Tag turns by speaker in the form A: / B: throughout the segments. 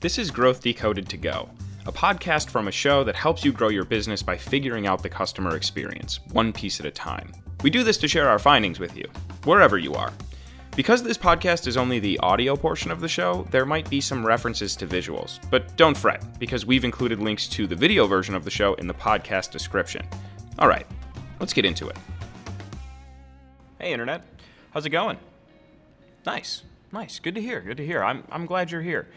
A: This is Growth Decoded to Go, a podcast from a show that helps you grow your business by figuring out the customer experience, one piece at a time. We do this to share our findings with you, wherever you are. Because this podcast is only the audio portion of the show, there might be some references to visuals, but don't fret, because we've included links to the video version of the show in the podcast description. All right, let's get into it. Hey, Internet. How's it going? Nice, nice. Good to hear. Good to hear. I'm, I'm glad you're here.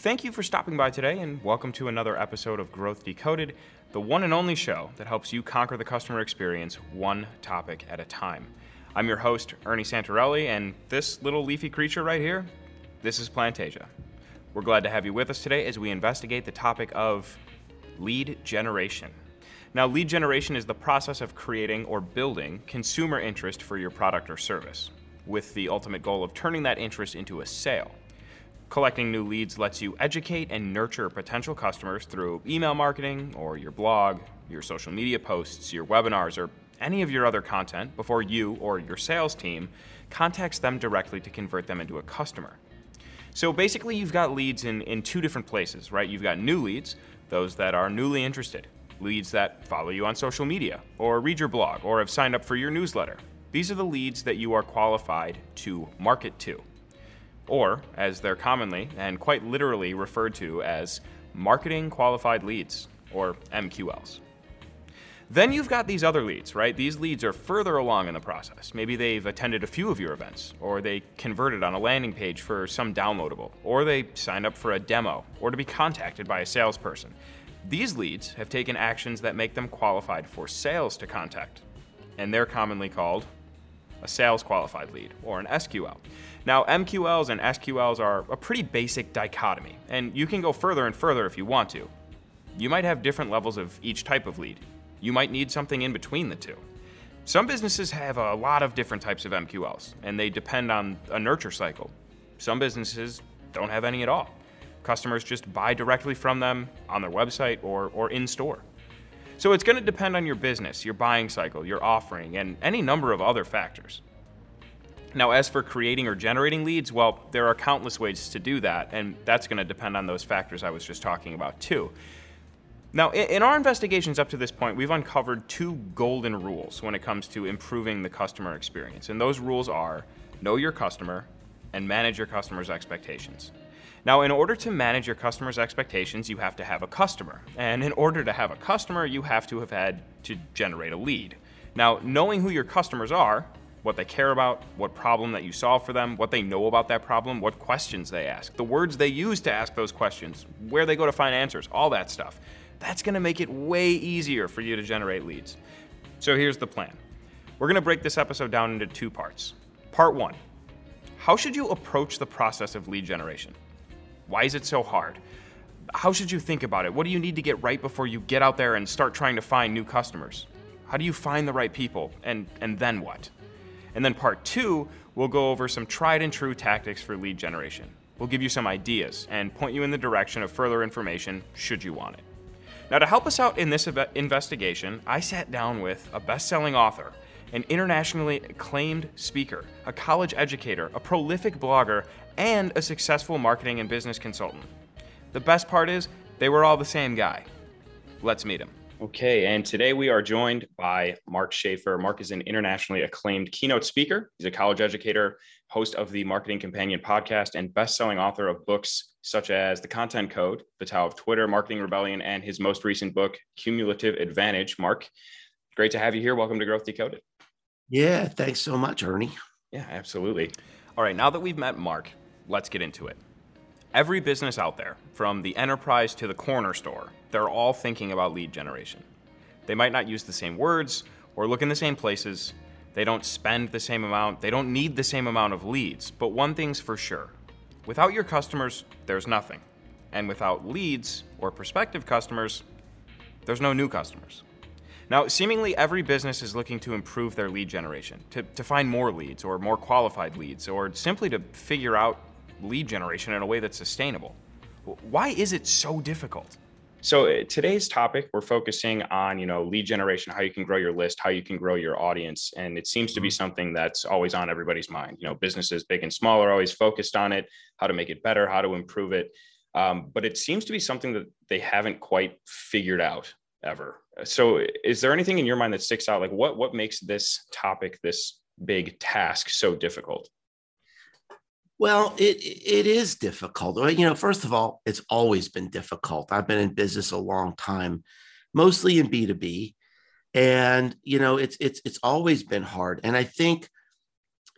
A: Thank you for stopping by today, and welcome to another episode of Growth Decoded, the one and only show that helps you conquer the customer experience one topic at a time. I'm your host, Ernie Santarelli, and this little leafy creature right here, this is Plantasia. We're glad to have you with us today as we investigate the topic of lead generation. Now, lead generation is the process of creating or building consumer interest for your product or service, with the ultimate goal of turning that interest into a sale. Collecting new leads lets you educate and nurture potential customers through email marketing or your blog, your social media posts, your webinars, or any of your other content before you or your sales team contacts them directly to convert them into a customer. So basically, you've got leads in, in two different places, right? You've got new leads, those that are newly interested, leads that follow you on social media, or read your blog, or have signed up for your newsletter. These are the leads that you are qualified to market to or as they're commonly and quite literally referred to as marketing qualified leads, or MQLs. Then you've got these other leads, right? These leads are further along in the process. Maybe they've attended a few of your events, or they converted on a landing page for some downloadable, or they signed up for a demo, or to be contacted by a salesperson. These leads have taken actions that make them qualified for sales to contact, and they're commonly called a sales qualified lead, or an SQL. Now, MQLs and SQLs are a pretty basic dichotomy, and you can go further and further if you want to. You might have different levels of each type of lead. You might need something in between the two. Some businesses have a lot of different types of MQLs, and they depend on a nurture cycle. Some businesses don't have any at all. Customers just buy directly from them on their website or, or in store. So it's going to depend on your business, your buying cycle, your offering, and any number of other factors. Now, as for creating or generating leads, well, there are countless ways to do that, and that's going to depend on those factors I was just talking about, too. Now, in our investigations up to this point, we've uncovered two golden rules when it comes to improving the customer experience. And those rules are know your customer and manage your customer's expectations. Now, in order to manage your customer's expectations, you have to have a customer. And in order to have a customer, you have to have had to generate a lead. Now, knowing who your customers are, what they care about, what problem that you solve for them, what they know about that problem, what questions they ask, the words they use to ask those questions, where they go to find answers, all that stuff. That's gonna make it way easier for you to generate leads. So here's the plan. We're gonna break this episode down into two parts. Part one How should you approach the process of lead generation? Why is it so hard? How should you think about it? What do you need to get right before you get out there and start trying to find new customers? How do you find the right people? And, and then what? And then part two, we'll go over some tried and true tactics for lead generation. We'll give you some ideas and point you in the direction of further information should you want it. Now, to help us out in this investigation, I sat down with a best selling author, an internationally acclaimed speaker, a college educator, a prolific blogger, and a successful marketing and business consultant. The best part is, they were all the same guy. Let's meet him. Okay, and today we are joined by Mark Schaefer. Mark is an internationally acclaimed keynote speaker. He's a college educator, host of the Marketing Companion podcast, and best-selling author of books such as The Content Code, The Tao of Twitter, Marketing Rebellion, and his most recent book, Cumulative Advantage. Mark, great to have you here. Welcome to Growth Decoded.
B: Yeah, thanks so much, Ernie.
A: Yeah, absolutely. All right, now that we've met Mark, let's get into it. Every business out there, from the enterprise to the corner store, they're all thinking about lead generation. They might not use the same words or look in the same places. They don't spend the same amount. They don't need the same amount of leads. But one thing's for sure without your customers, there's nothing. And without leads or prospective customers, there's no new customers. Now, seemingly every business is looking to improve their lead generation, to, to find more leads or more qualified leads, or simply to figure out lead generation in a way that's sustainable. Why is it so difficult? So uh, today's topic, we're focusing on you know lead generation, how you can grow your list, how you can grow your audience, and it seems to be mm-hmm. something that's always on everybody's mind. You know, businesses big and small are always focused on it, how to make it better, how to improve it. Um, but it seems to be something that they haven't quite figured out ever. So, is there anything in your mind that sticks out? Like, what what makes this topic, this big task, so difficult?
B: Well, it it is difficult. You know, first of all, it's always been difficult. I've been in business a long time, mostly in B two B, and you know, it's it's it's always been hard. And I think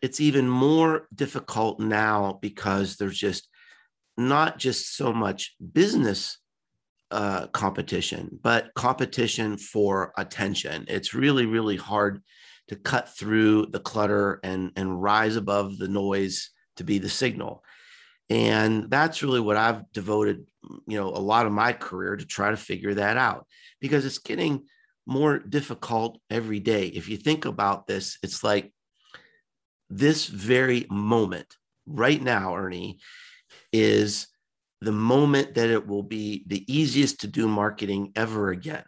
B: it's even more difficult now because there's just not just so much business uh, competition, but competition for attention. It's really, really hard to cut through the clutter and, and rise above the noise to be the signal. And that's really what I've devoted, you know, a lot of my career to try to figure that out because it's getting more difficult every day. If you think about this, it's like this very moment right now, Ernie, is the moment that it will be the easiest to do marketing ever again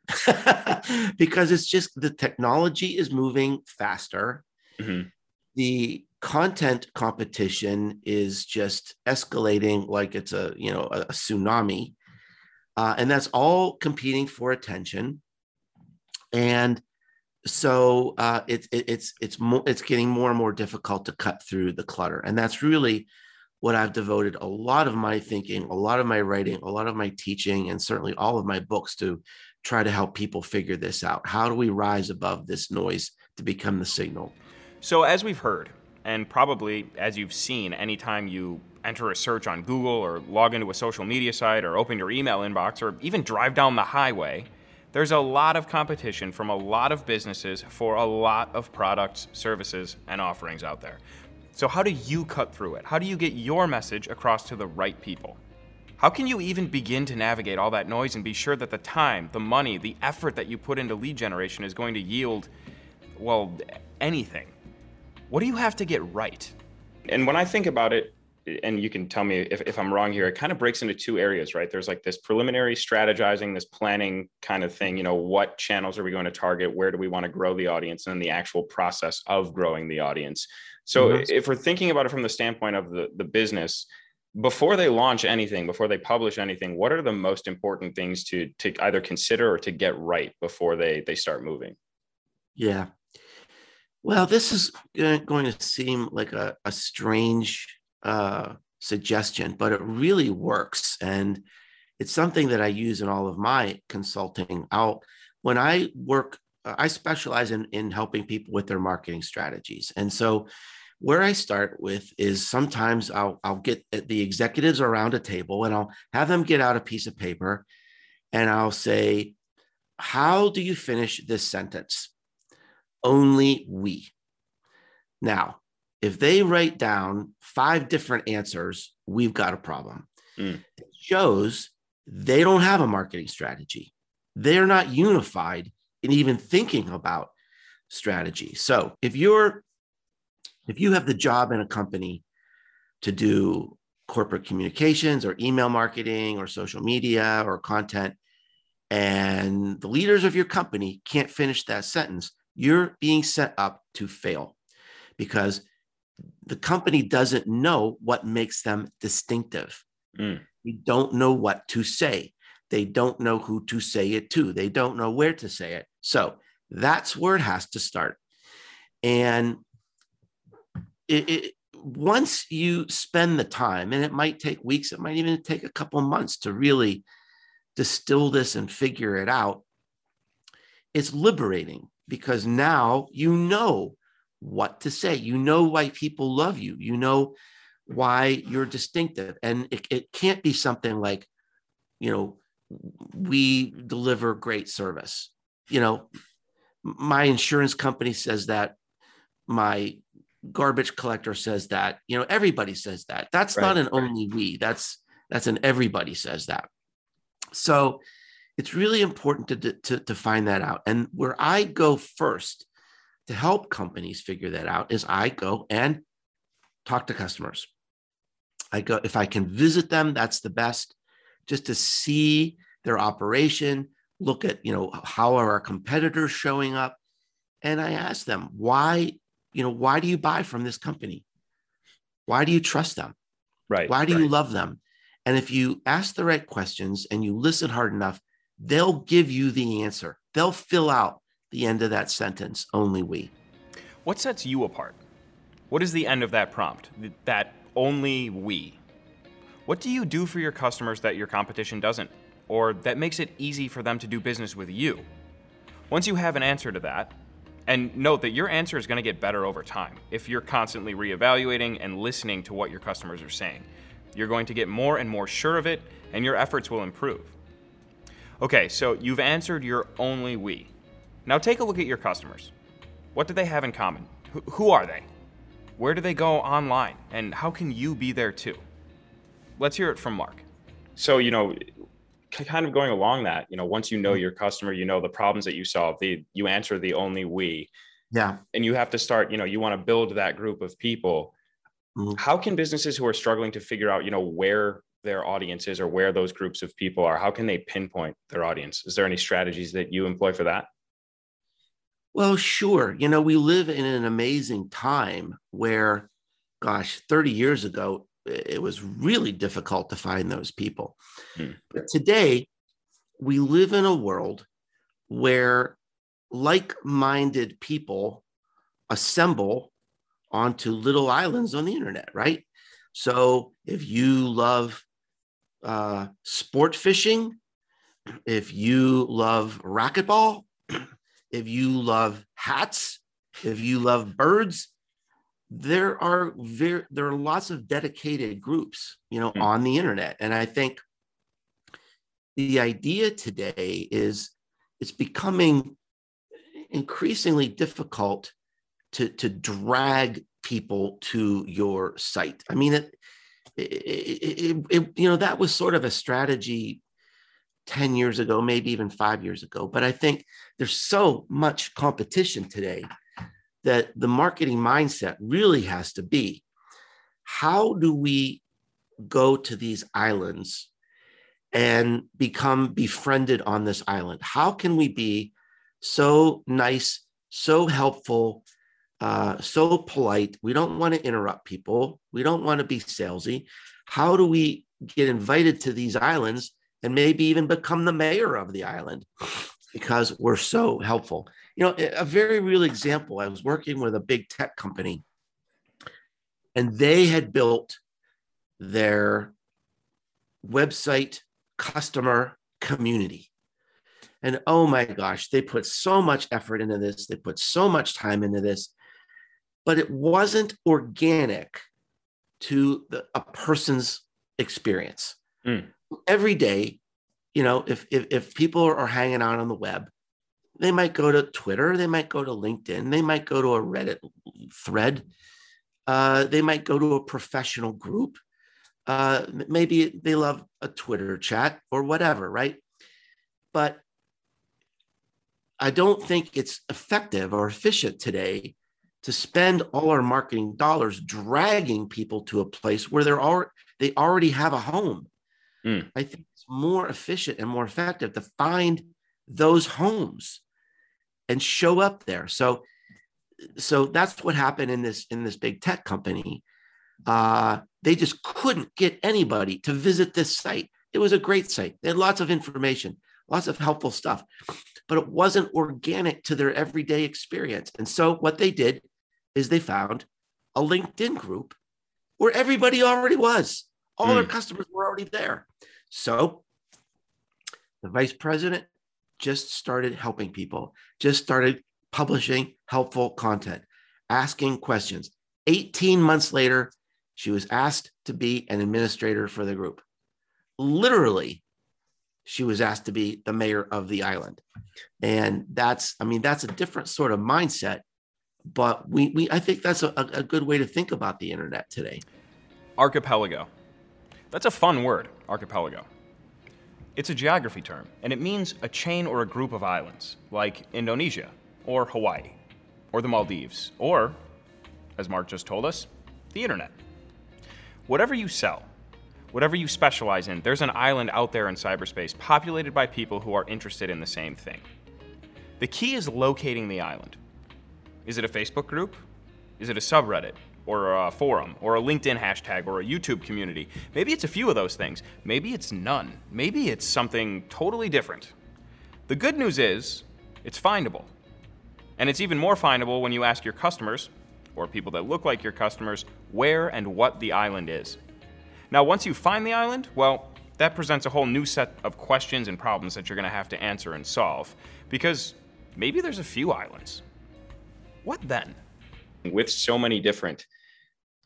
B: because it's just the technology is moving faster mm-hmm. the content competition is just escalating like it's a you know a, tsunami uh, and that's all competing for attention and so uh, it, it, it's it's more it's getting more and more difficult to cut through the clutter and that's really what I've devoted a lot of my thinking, a lot of my writing, a lot of my teaching, and certainly all of my books to try to help people figure this out. How do we rise above this noise to become the signal?
A: So, as we've heard, and probably as you've seen, anytime you enter a search on Google or log into a social media site or open your email inbox or even drive down the highway, there's a lot of competition from a lot of businesses for a lot of products, services, and offerings out there. So, how do you cut through it? How do you get your message across to the right people? How can you even begin to navigate all that noise and be sure that the time, the money, the effort that you put into lead generation is going to yield, well, anything? What do you have to get right? And when I think about it, and you can tell me if, if I'm wrong here, it kind of breaks into two areas, right? There's like this preliminary strategizing, this planning kind of thing, you know, what channels are we going to target? Where do we want to grow the audience? And then the actual process of growing the audience. So mm-hmm. if we're thinking about it from the standpoint of the, the business, before they launch anything, before they publish anything, what are the most important things to to either consider or to get right before they they start moving?
B: Yeah. Well, this is going to seem like a, a strange uh, suggestion, but it really works. And it's something that I use in all of my consulting. I'll, when I work, I specialize in, in helping people with their marketing strategies. And so where I start with is sometimes I'll, I'll get the executives around a table and I'll have them get out a piece of paper and I'll say, How do you finish this sentence? Only we. Now, if they write down five different answers, we've got a problem. Mm. It shows they don't have a marketing strategy. They're not unified in even thinking about strategy. So if you're if you have the job in a company to do corporate communications or email marketing or social media or content, and the leaders of your company can't finish that sentence, you're being set up to fail because the company doesn't know what makes them distinctive. Mm. They don't know what to say. They don't know who to say it to. They don't know where to say it. So that's where it has to start. And it, it, once you spend the time, and it might take weeks, it might even take a couple months to really distill this and figure it out, it's liberating because now you know what to say. You know why people love you. You know why you're distinctive. And it, it can't be something like, you know, we deliver great service. You know, my insurance company says that, my garbage collector says that, you know, everybody says that. That's right. not an only we. That's that's an everybody says that. So it's really important to, to, to find that out. And where I go first to help companies figure that out is I go and talk to customers. I go, if I can visit them, that's the best, just to see their operation, look at, you know, how are our competitors showing up? And I ask them, why, you know, why do you buy from this company? Why do you trust them?
A: Right.
B: Why do
A: right.
B: you love them? And if you ask the right questions and you listen hard enough, they'll give you the answer. They'll fill out the end of that sentence, only we.
A: What sets you apart? What is the end of that prompt? That only we. What do you do for your customers that your competition doesn't? Or that makes it easy for them to do business with you? Once you have an answer to that, and note that your answer is going to get better over time if you're constantly reevaluating and listening to what your customers are saying. You're going to get more and more sure of it, and your efforts will improve. Okay, so you've answered your only we. Now take a look at your customers. What do they have in common? Wh- who are they? Where do they go online? And how can you be there too? Let's hear it from Mark. So, you know, kind of going along that, you know, once you know your customer, you know the problems that you solve, the you answer the only we.
B: Yeah.
A: And you have to start, you know, you want to build that group of people. Mm-hmm. How can businesses who are struggling to figure out, you know, where their audience is or where those groups of people are, how can they pinpoint their audience? Is there any strategies that you employ for that?
B: Well, sure. You know, we live in an amazing time where, gosh, 30 years ago, it was really difficult to find those people. Hmm. But today, we live in a world where like minded people assemble onto little islands on the internet, right? So if you love uh, sport fishing, if you love racquetball, if you love hats, if you love birds, there are very there are lots of dedicated groups, you know, mm. on the internet. And I think the idea today is it's becoming increasingly difficult to to drag people to your site. I mean, it, it, it, it, you know that was sort of a strategy 10 years ago, maybe even five years ago. But I think there's so much competition today that the marketing mindset really has to be how do we go to these islands and become befriended on this island? How can we be so nice, so helpful, uh, so polite? We don't want to interrupt people. We don't want to be salesy. How do we get invited to these islands and maybe even become the mayor of the island because we're so helpful. You know, a very real example I was working with a big tech company, and they had built their website customer community. And oh my gosh, they put so much effort into this, they put so much time into this, but it wasn't organic to the, a person's experience. Mm every day, you know, if, if, if people are hanging out on the web, they might go to Twitter, they might go to LinkedIn, they might go to a Reddit thread, uh, they might go to a professional group. Uh, maybe they love a Twitter chat or whatever, right? But I don't think it's effective or efficient today to spend all our marketing dollars dragging people to a place where they're all, they already have a home. Mm. I think it's more efficient and more effective to find those homes and show up there. So, so that's what happened in this in this big tech company. Uh, they just couldn't get anybody to visit this site. It was a great site. They had lots of information, lots of helpful stuff, but it wasn't organic to their everyday experience. And so what they did is they found a LinkedIn group where everybody already was. All mm. their customers were already there. So the vice president just started helping people, just started publishing helpful content, asking questions. 18 months later, she was asked to be an administrator for the group. Literally, she was asked to be the mayor of the island. And that's, I mean, that's a different sort of mindset. But we, we I think that's a, a good way to think about the internet today.
A: Archipelago. That's a fun word, archipelago. It's a geography term, and it means a chain or a group of islands, like Indonesia, or Hawaii, or the Maldives, or, as Mark just told us, the internet. Whatever you sell, whatever you specialize in, there's an island out there in cyberspace populated by people who are interested in the same thing. The key is locating the island. Is it a Facebook group? Is it a subreddit? or a forum or a LinkedIn hashtag or a YouTube community. Maybe it's a few of those things. Maybe it's none. Maybe it's something totally different. The good news is it's findable. And it's even more findable when you ask your customers, or people that look like your customers, where and what the island is. Now, once you find the island, well, that presents a whole new set of questions and problems that you're going to have to answer and solve. Because maybe there's a few islands. What then? With so many different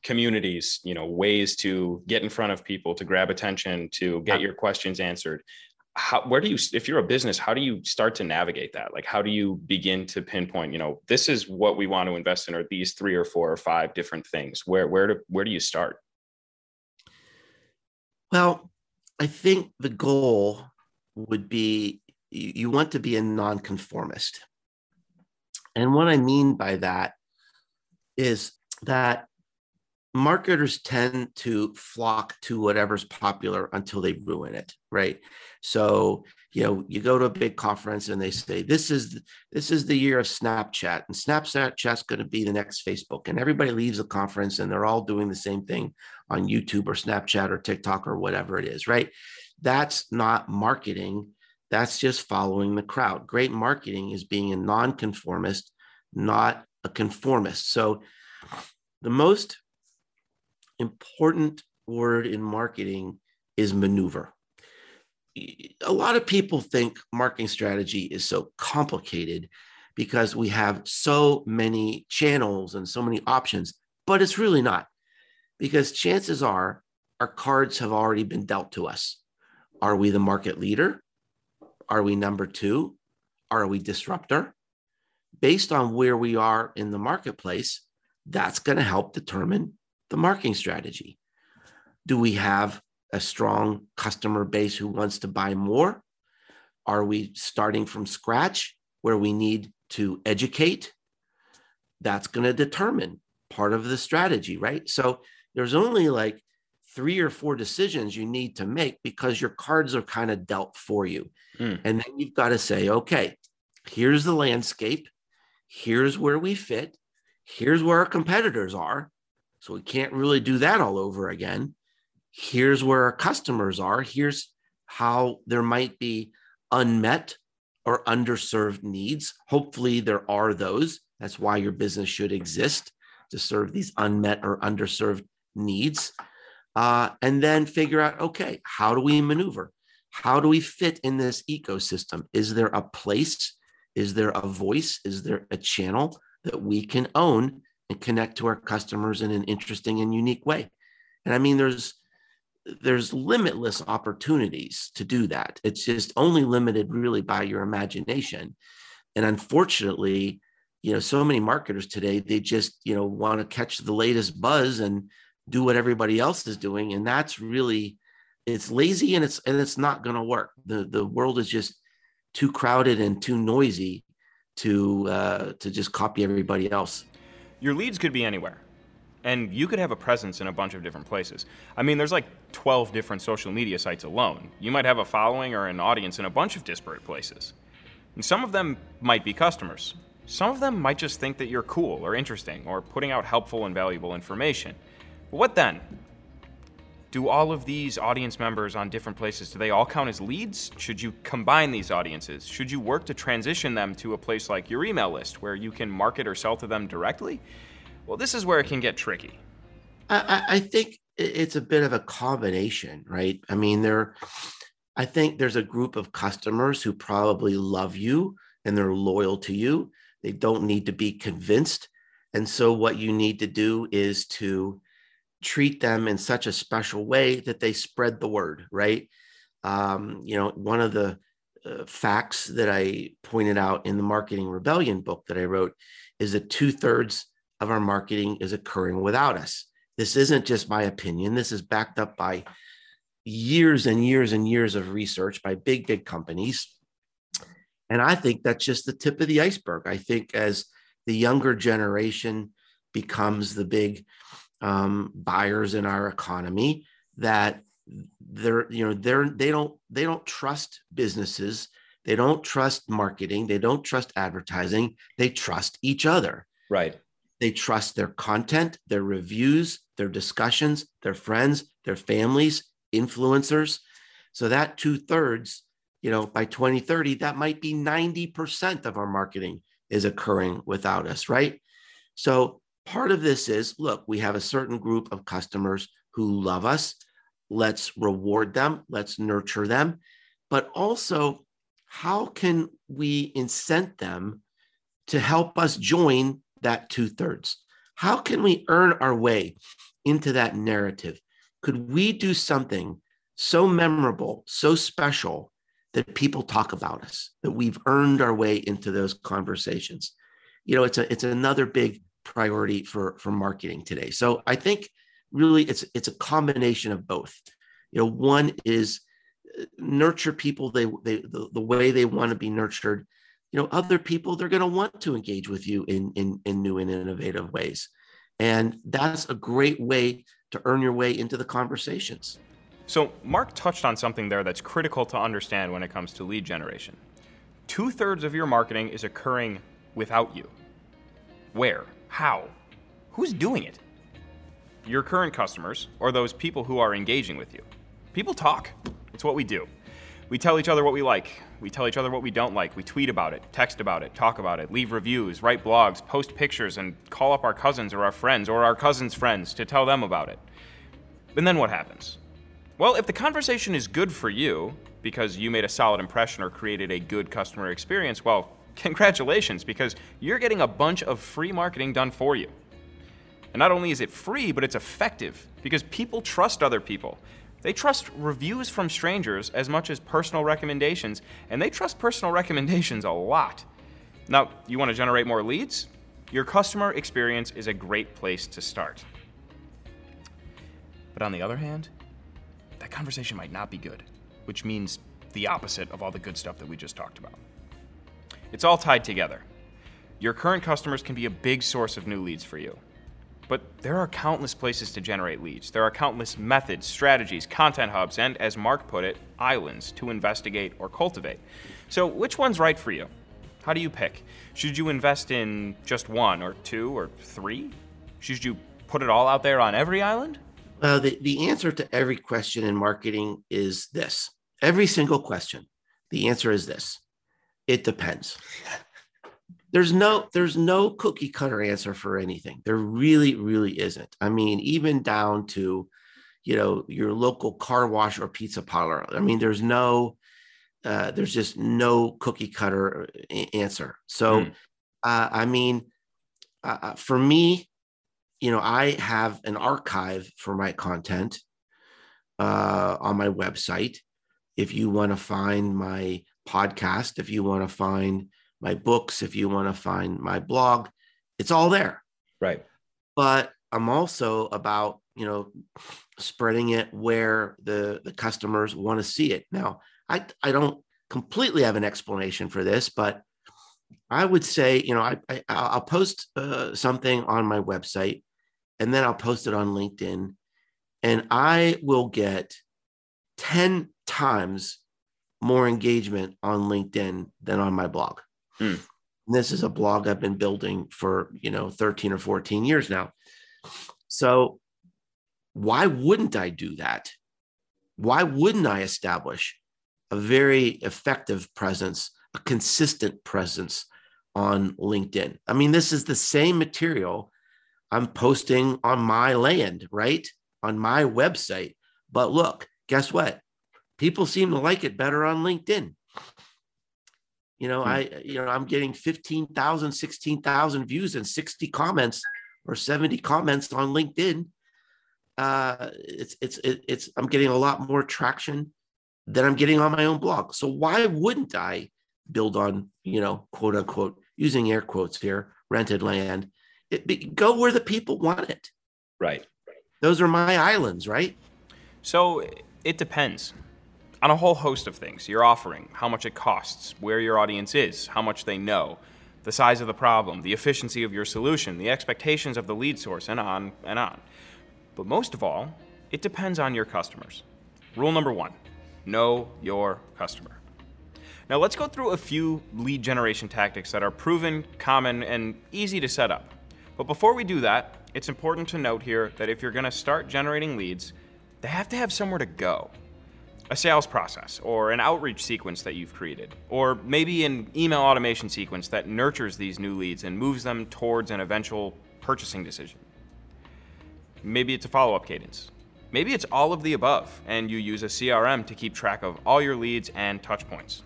A: communities, you know, ways to get in front of people, to grab attention, to get your questions answered. How, where do you, if you're a business, how do you start to navigate that? Like, how do you begin to pinpoint, you know, this is what we want to invest in, or these three or four or five different things? Where, where do, where do you start?
B: Well, I think the goal would be you want to be a nonconformist. And what I mean by that is that marketers tend to flock to whatever's popular until they ruin it right so you know you go to a big conference and they say this is this is the year of snapchat and snapchat's going to be the next facebook and everybody leaves the conference and they're all doing the same thing on youtube or snapchat or tiktok or whatever it is right? That's not marketing. That's just following the crowd. Great marketing is being a nonconformist not a conformist. So the most important word in marketing is maneuver. A lot of people think marketing strategy is so complicated because we have so many channels and so many options, but it's really not. Because chances are our cards have already been dealt to us. Are we the market leader? Are we number two? Are we disruptor? Based on where we are in the marketplace, that's going to help determine the marketing strategy. Do we have a strong customer base who wants to buy more? Are we starting from scratch where we need to educate? That's going to determine part of the strategy, right? So there's only like three or four decisions you need to make because your cards are kind of dealt for you. Mm. And then you've got to say, okay, here's the landscape. Here's where we fit. Here's where our competitors are. So we can't really do that all over again. Here's where our customers are. Here's how there might be unmet or underserved needs. Hopefully, there are those. That's why your business should exist to serve these unmet or underserved needs. Uh, and then figure out okay, how do we maneuver? How do we fit in this ecosystem? Is there a place? Is there a voice? Is there a channel that we can own and connect to our customers in an interesting and unique way. And I mean, there's there's limitless opportunities to do that. It's just only limited really by your imagination. And unfortunately, you know, so many marketers today, they just, you know, want to catch the latest buzz and do what everybody else is doing. And that's really it's lazy and it's and it's not going to work. The the world is just too crowded and too noisy to uh, to just copy everybody else.
A: Your leads could be anywhere. And you could have a presence in a bunch of different places. I mean, there's like 12 different social media sites alone. You might have a following or an audience in a bunch of disparate places. And some of them might be customers. Some of them might just think that you're cool or interesting or putting out helpful and valuable information. But what then? Do all of these audience members on different places, do they all count as leads? Should you combine these audiences? Should you work to transition them to a place like your email list where you can market or sell to them directly? Well, this is where it can get tricky.
B: I, I think it's a bit of a combination, right? I mean, there, I think there's a group of customers who probably love you and they're loyal to you. They don't need to be convinced. And so, what you need to do is to treat them in such a special way that they spread the word, right? Um, you know, one of the uh, facts that I pointed out in the Marketing Rebellion book that I wrote is that two thirds of our marketing is occurring without us. This isn't just my opinion. This is backed up by years and years and years of research by big, big companies. And I think that's just the tip of the iceberg. I think as the younger generation becomes the big um, buyers in our economy that they're you know they're they don't they don't trust businesses they don't trust marketing they don't trust advertising they trust each other
A: right
B: They trust their content, their reviews, their discussions, their friends, their families, influencers. So that two thirds, you know, by 2030, that might be 90% of our marketing is occurring without us, right? So part of this is look, we have a certain group of customers who love us. Let's reward them, let's nurture them. But also, how can we incent them to help us join that two thirds? How can we earn our way into that narrative? Could we do something so memorable, so special that people talk about us, that we've earned our way into those conversations? You know, it's a it's another big priority for for marketing today. So I think really it's it's a combination of both. You know, one is uh, nurture people they they the, the way they want to be nurtured you know other people they're going to want to engage with you in, in in new and innovative ways. And that's a great way to earn your way into the conversations.
A: So mark touched on something there that's critical to understand when it comes to lead generation. Two-thirds of your marketing is occurring without you. Where? How? Who's doing it? Your current customers or those people who are engaging with you. People talk. It's what we do we tell each other what we like. We tell each other what we don't like. We tweet about it, text about it, talk about it, leave reviews, write blogs, post pictures, and call up our cousins or our friends or our cousins' friends to tell them about it. And then what happens? Well, if the conversation is good for you, because you made a solid impression or created a good customer experience, well, congratulations, because you're getting a bunch of free marketing done for you. And not only is it free, but it's effective because people trust other people. They trust reviews from strangers as much as personal recommendations, and they trust personal recommendations a lot. Now, you want to generate more leads? Your customer experience is a great place to start. But on the other hand, that conversation might not be good, which means the opposite of all the good stuff that we just talked about. It's all tied together. Your current customers can be a big source of new leads for you. But there are countless places to generate leads. There are countless methods, strategies, content hubs, and, as Mark put it, islands to investigate or cultivate. So, which one's right for you? How do you pick? Should you invest in just one or two or three? Should you put it all out there on every island?
B: Well, the, the answer to every question in marketing is this every single question. The answer is this it depends there's no there's no cookie cutter answer for anything. There really really isn't. I mean even down to you know your local car wash or pizza parlor. I mean there's no uh, there's just no cookie cutter uh, answer. So mm. uh, i mean uh, uh, for me you know i have an archive for my content uh, on my website. If you want to find my podcast if you want to find my books, if you want to find my blog, it's all there.
A: Right.
B: But I'm also about, you know, spreading it where the, the customers want to see it. Now, I, I don't completely have an explanation for this, but I would say, you know, I, I will post uh, something on my website and then I'll post it on LinkedIn and I will get 10 times more engagement on LinkedIn than on my blog. Mm. This is a blog I've been building for, you know, 13 or 14 years now. So why wouldn't I do that? Why wouldn't I establish a very effective presence, a consistent presence on LinkedIn? I mean, this is the same material I'm posting on my land, right? On my website. But look, guess what? People seem to like it better on LinkedIn. You know, hmm. I you know I'm getting 15,000, 16,000 views and 60 comments or 70 comments on LinkedIn. Uh, it's it's it's I'm getting a lot more traction than I'm getting on my own blog. So why wouldn't I build on you know quote unquote using air quotes here rented land? It, it, go where the people want it.
A: Right.
B: Those are my islands, right?
A: So it depends on a whole host of things your offering, how much it costs, where your audience is, how much they know, the size of the problem, the efficiency of your solution, the expectations of the lead source, and on and on. But most of all, it depends on your customers. Rule number one know your customer. Now, let's go through a few lead generation tactics that are proven, common, and easy to set up. But before we do that, it's important to note here that if you're going to start generating leads, they have to have somewhere to go. A sales process, or an outreach sequence that you've created, or maybe an email automation sequence that nurtures these new leads and moves them towards an eventual purchasing decision. Maybe it's a follow up cadence. Maybe it's all of the above, and you use a CRM to keep track of all your leads and touch points.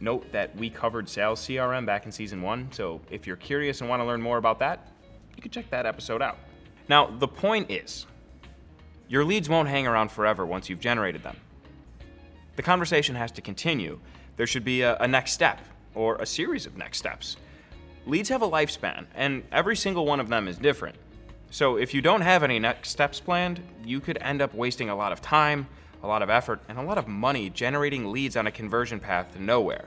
A: Note that we covered sales CRM back in season one, so if you're curious and want to learn more about that, you can check that episode out. Now, the point is, your leads won't hang around forever once you've generated them. The conversation has to continue. There should be a, a next step or a series of next steps. Leads have a lifespan, and every single one of them is different. So, if you don't have any next steps planned, you could end up wasting a lot of time, a lot of effort, and a lot of money generating leads on a conversion path to nowhere.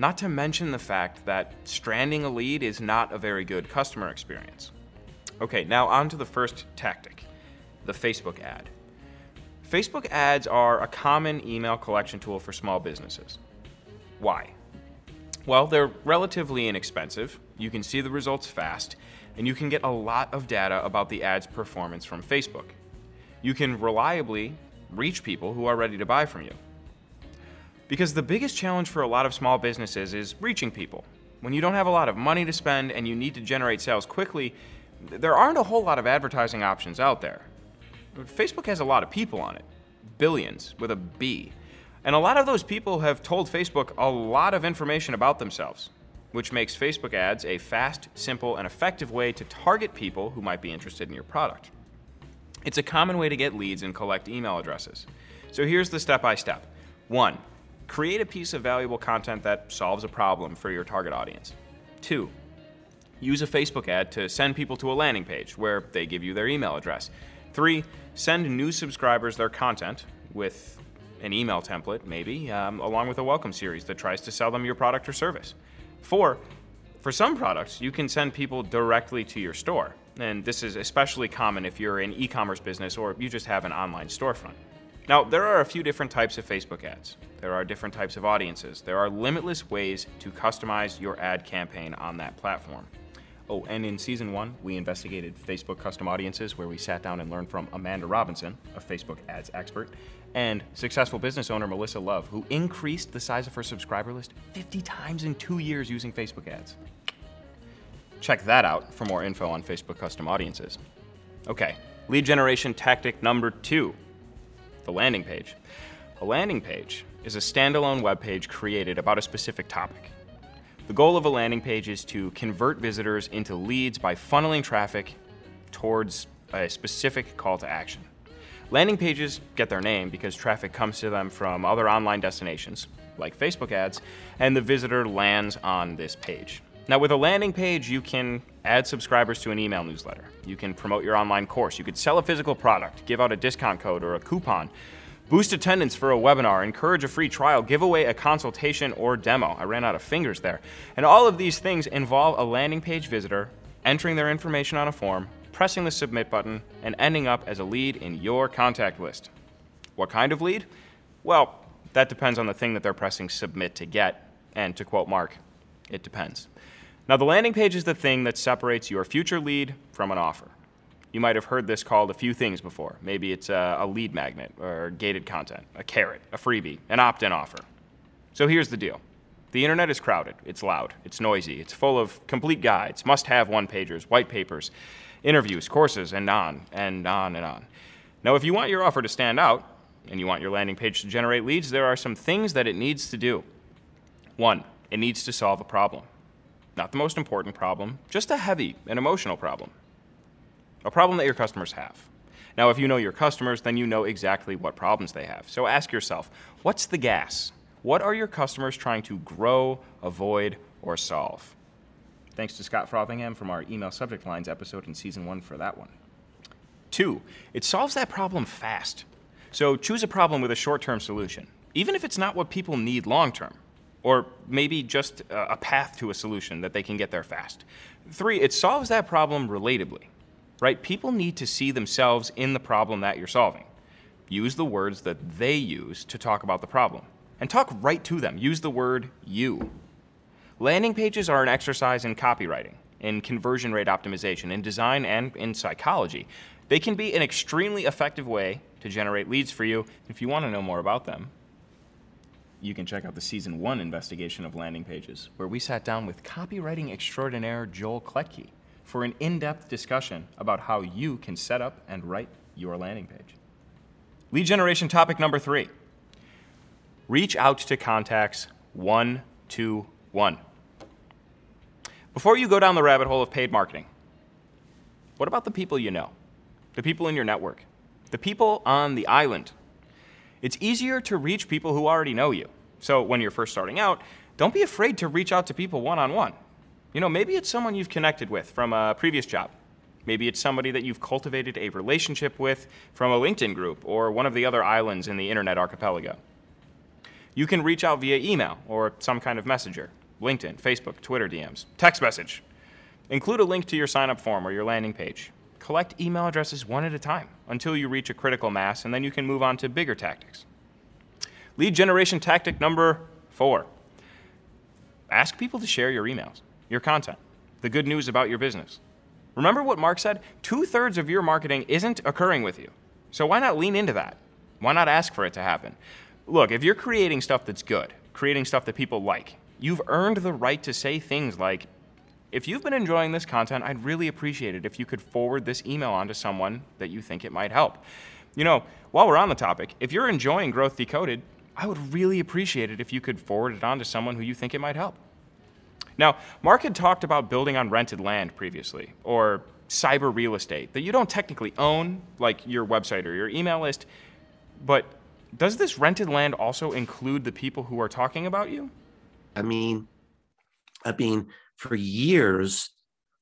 A: Not to mention the fact that stranding a lead is not a very good customer experience. Okay, now on to the first tactic the Facebook ad. Facebook ads are a common email collection tool for small businesses. Why? Well, they're relatively inexpensive, you can see the results fast, and you can get a lot of data about the ad's performance from Facebook. You can reliably reach people who are ready to buy from you. Because the biggest challenge for a lot of small businesses is reaching people. When you don't have a lot of money to spend and you need to generate sales quickly, there aren't a whole lot of advertising options out there. Facebook has a lot of people on it, billions with a B. And a lot of those people have told Facebook a lot of information about themselves, which makes Facebook ads a fast, simple, and effective way to target people who might be interested in your product. It's a common way to get leads and collect email addresses. So here's the step by step. One, create a piece of valuable content that solves a problem for your target audience. Two, use a Facebook ad to send people to a landing page where they give you their email address. Three, send new subscribers their content with an email template, maybe, um, along with a welcome series that tries to sell them your product or service. Four, for some products, you can send people directly to your store. And this is especially common if you're an e commerce business or you just have an online storefront. Now, there are a few different types of Facebook ads. There are different types of audiences. There are limitless ways to customize your ad campaign on that platform. Oh, and in season one, we investigated Facebook custom audiences where we sat down and learned from Amanda Robinson, a Facebook ads expert, and successful business owner Melissa Love, who increased the size of her subscriber list 50 times in two years using Facebook ads. Check that out for more info on Facebook custom audiences. Okay, lead generation tactic number two the landing page. A landing page is a standalone web page created about a specific topic. The goal of a landing page is to convert visitors into leads by funneling traffic towards a specific call to action. Landing pages get their name because traffic comes to them from other online destinations, like Facebook ads, and the visitor lands on this page. Now, with a landing page, you can add subscribers to an email newsletter. You can promote your online course. You could sell a physical product, give out a discount code or a coupon, Boost attendance for a webinar, encourage a free trial, give away a consultation or demo. I ran out of fingers there. And all of these things involve a landing page visitor entering their information on a form, pressing the submit button, and ending up as a lead in your contact list. What kind of lead? Well, that depends on the thing that they're pressing submit to get. And to quote Mark, it depends. Now, the landing page is the thing that separates your future lead from an offer. You might have heard this called a few things before. Maybe it's a, a lead magnet or gated content, a carrot, a freebie, an opt in offer. So here's the deal the internet is crowded, it's loud, it's noisy, it's full of complete guides, must have one pagers, white papers, interviews, courses, and on and on and on. Now, if you want your offer to stand out and you want your landing page to generate leads, there are some things that it needs to do. One, it needs to solve a problem. Not the most important problem, just a heavy and emotional problem a problem that your customers have. Now, if you know your customers, then you know exactly what problems they have. So ask yourself what's the gas? What are your customers trying to grow, avoid, or solve? Thanks to Scott Frothingham from our email subject lines episode in season one for that one. Two, it solves that problem fast. So choose a problem with a short term solution, even if it's not what people need long term, or maybe just a path to a solution that they can get there fast. Three, it solves that problem relatably right? People need to see themselves in the problem that you're solving. Use the words that they use to talk about the problem. And talk right to them. Use the word you. Landing pages are an exercise in copywriting. in conversion rate optimization, in design, and in psychology. They can be an extremely effective way to generate leads for you. If you want to know more about them, you can check out the season one investigation of landing pages, where we sat down with copywriting extraordinaire Joel Klettke for an in depth discussion about how you can set up and write your landing page. Lead generation topic number three reach out to contacts one to one. Before you go down the rabbit hole of paid marketing, what about the people you know? The people in your network? The people on the island? It's easier to reach people who already know you. So when you're first starting out, don't be afraid to reach out to people one on one. You know, maybe it's someone you've connected with from a previous job. Maybe it's somebody that you've cultivated a relationship with from a LinkedIn group or one of the other islands in the internet archipelago. You can reach out via email or some kind of messenger LinkedIn, Facebook, Twitter DMs, text message. Include a link to your sign up form or your landing page. Collect email addresses one at a time until you reach a critical mass, and then you can move on to bigger tactics. Lead generation tactic number four ask people to share your emails, your content, the good news about your business. Remember what Mark said? Two thirds of your marketing isn't occurring with you. So why not lean into that? Why not ask for it to happen? Look, if you're creating stuff that's good, creating stuff that people like, you've earned the right to say things like, if you've been enjoying this content, I'd really appreciate it if you could forward this email on to someone that you think it might help. You know, while we're on the topic, if you're enjoying Growth Decoded, I would really appreciate it if you could forward it on to someone who you think it might help. Now, Mark had talked about building on rented land previously, or cyber real estate that you don't technically own, like your website or your email list, but does this rented land also include the people who are talking about you?
B: I mean, I mean, for years,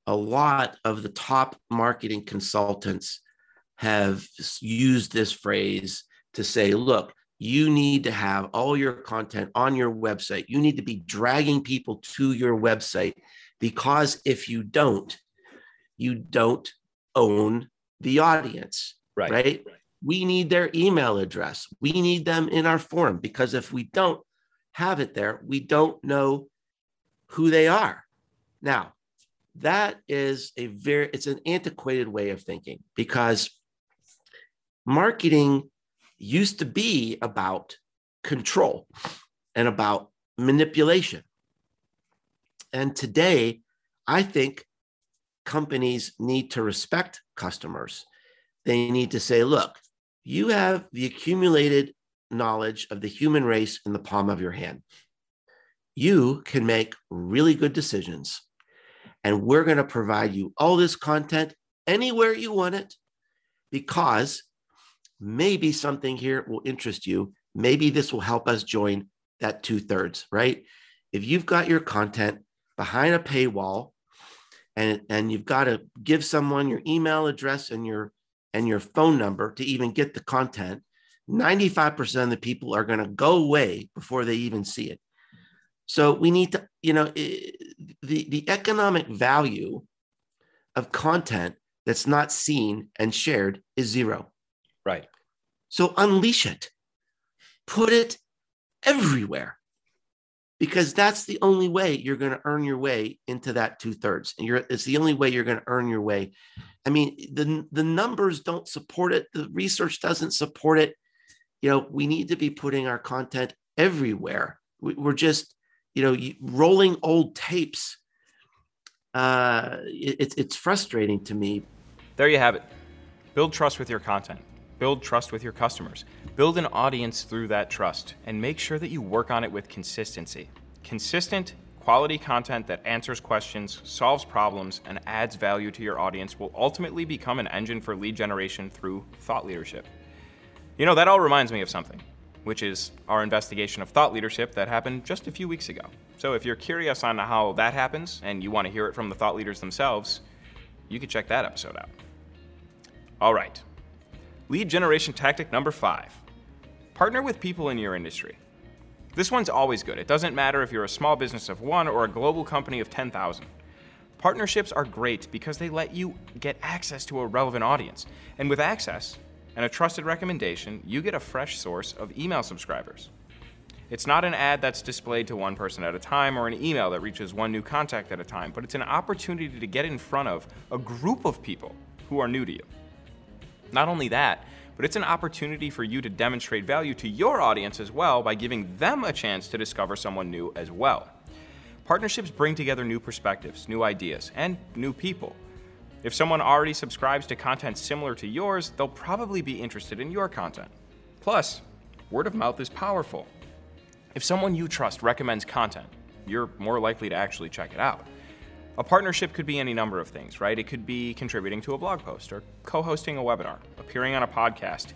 B: a lot of the top marketing consultants have used this phrase to say, look, you need to have all your content on your website. You need to be dragging people to your website because if you don't, you don't own the audience.
A: Right.
B: Right. We need their email address. We need them in our forum because if we don't have it there, we don't know who they are. Now, that is a very it's an antiquated way of thinking because marketing used to be about control and about manipulation. And today, I think companies need to respect customers. They need to say, look, you have the accumulated knowledge of the human race in the palm of your hand. You can make really good decisions. And we're going to provide you all this content anywhere you want it because maybe something here will interest you. Maybe this will help us join that two thirds, right? If you've got your content behind a paywall and, and you've got to give someone your email address and your and your phone number to even get the content, 95% of the people are going to go away before they even see it. So we need to, you know, the, the economic value of content that's not seen and shared is zero.
A: Right.
B: So unleash it, put it everywhere, because that's the only way you're going to earn your way into that two thirds. And you're, it's the only way you're going to earn your way. I mean, the, the numbers don't support it, the research doesn't support it. You know, we need to be putting our content everywhere. We, we're just, you know, rolling old tapes. Uh, it, it's it's frustrating to me.
A: There you have it. Build trust with your content. Build trust with your customers. Build an audience through that trust and make sure that you work on it with consistency. Consistent, quality content that answers questions, solves problems, and adds value to your audience will ultimately become an engine for lead generation through thought leadership. You know, that all reminds me of something, which is our investigation of thought leadership that happened just a few weeks ago. So if you're curious on how that happens and you want to hear it from the thought leaders themselves, you can check that episode out. All right, Lead generation tactic number five partner with people in your industry. This one's always good. It doesn't matter if you're a small business of one or a global company of 10,000. Partnerships are great because they let you get access to a relevant audience. And with access and a trusted recommendation, you get a fresh source of email subscribers. It's not an ad that's displayed to one person at a time or an email that reaches one new contact at a time, but it's an opportunity to get in front of a group of people who are new to you. Not only that, but it's an opportunity for you to demonstrate value to your audience as well by giving them a chance to discover someone new as well. Partnerships bring together new perspectives, new ideas, and new people. If someone already subscribes to content similar to yours, they'll probably be interested in your content. Plus, word of mouth is powerful. If someone you trust recommends content, you're more likely to actually check it out. A partnership could be any number of things, right? It could be contributing to a blog post or co hosting a webinar, appearing on a podcast,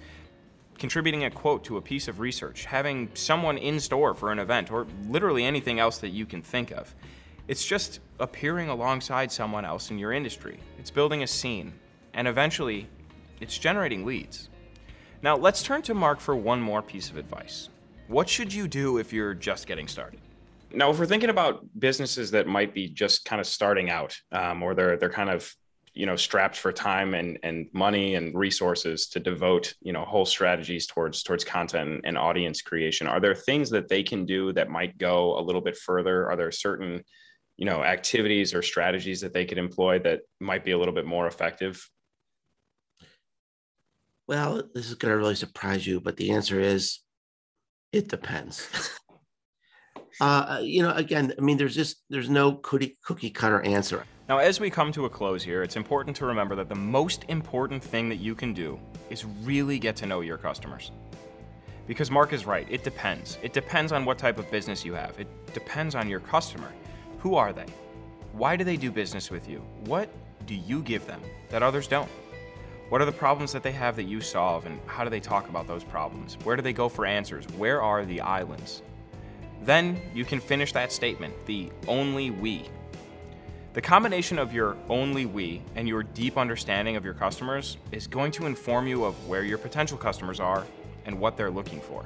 A: contributing a quote to a piece of research, having someone in store for an event, or literally anything else that you can think of. It's just appearing alongside someone else in your industry. It's building a scene, and eventually, it's generating leads. Now, let's turn to Mark for one more piece of advice. What should you do if you're just getting started? Now, if we're thinking about businesses that might be just kind of starting out, um, or they're they're kind of you know strapped for time and and money and resources to devote you know whole strategies towards towards content and audience creation, are there things that they can do that might go a little bit further? Are there certain you know activities or strategies that they could employ that might be a little bit more effective?
B: Well, this is going to really surprise you, but the answer is it depends. uh, you know, again, I mean, there's just there's no cookie cookie cutter answer.
A: Now, as we come to a close here, it's important to remember that the most important thing that you can do is really get to know your customers. Because Mark is right, it depends. It depends on what type of business you have. It depends on your customer. Who are they? Why do they do business with you? What do you give them that others don't? What are the problems that they have that you solve, and how do they talk about those problems? Where do they go for answers? Where are the islands? Then you can finish that statement, the only we. The combination of your only we and your deep understanding of your customers is going to inform you of where your potential customers are and what they're looking for.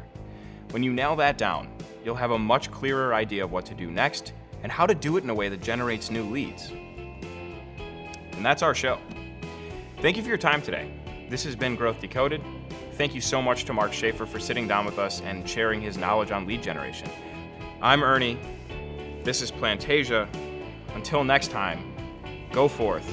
A: When you nail that down, you'll have a much clearer idea of what to do next and how to do it in a way that generates new leads. And that's our show. Thank you for your time today. This has been Growth Decoded. Thank you so much to Mark Schaefer for sitting down with us and sharing his knowledge on lead generation. I'm Ernie. This is Plantasia. Until next time, go forth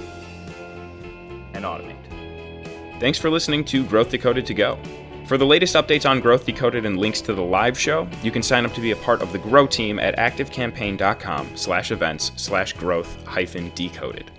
A: and automate. Thanks for listening to Growth Decoded to Go. For the latest updates on Growth Decoded and links to the live show, you can sign up to be a part of the Grow team at activecampaign.com slash events slash growth hyphen decoded.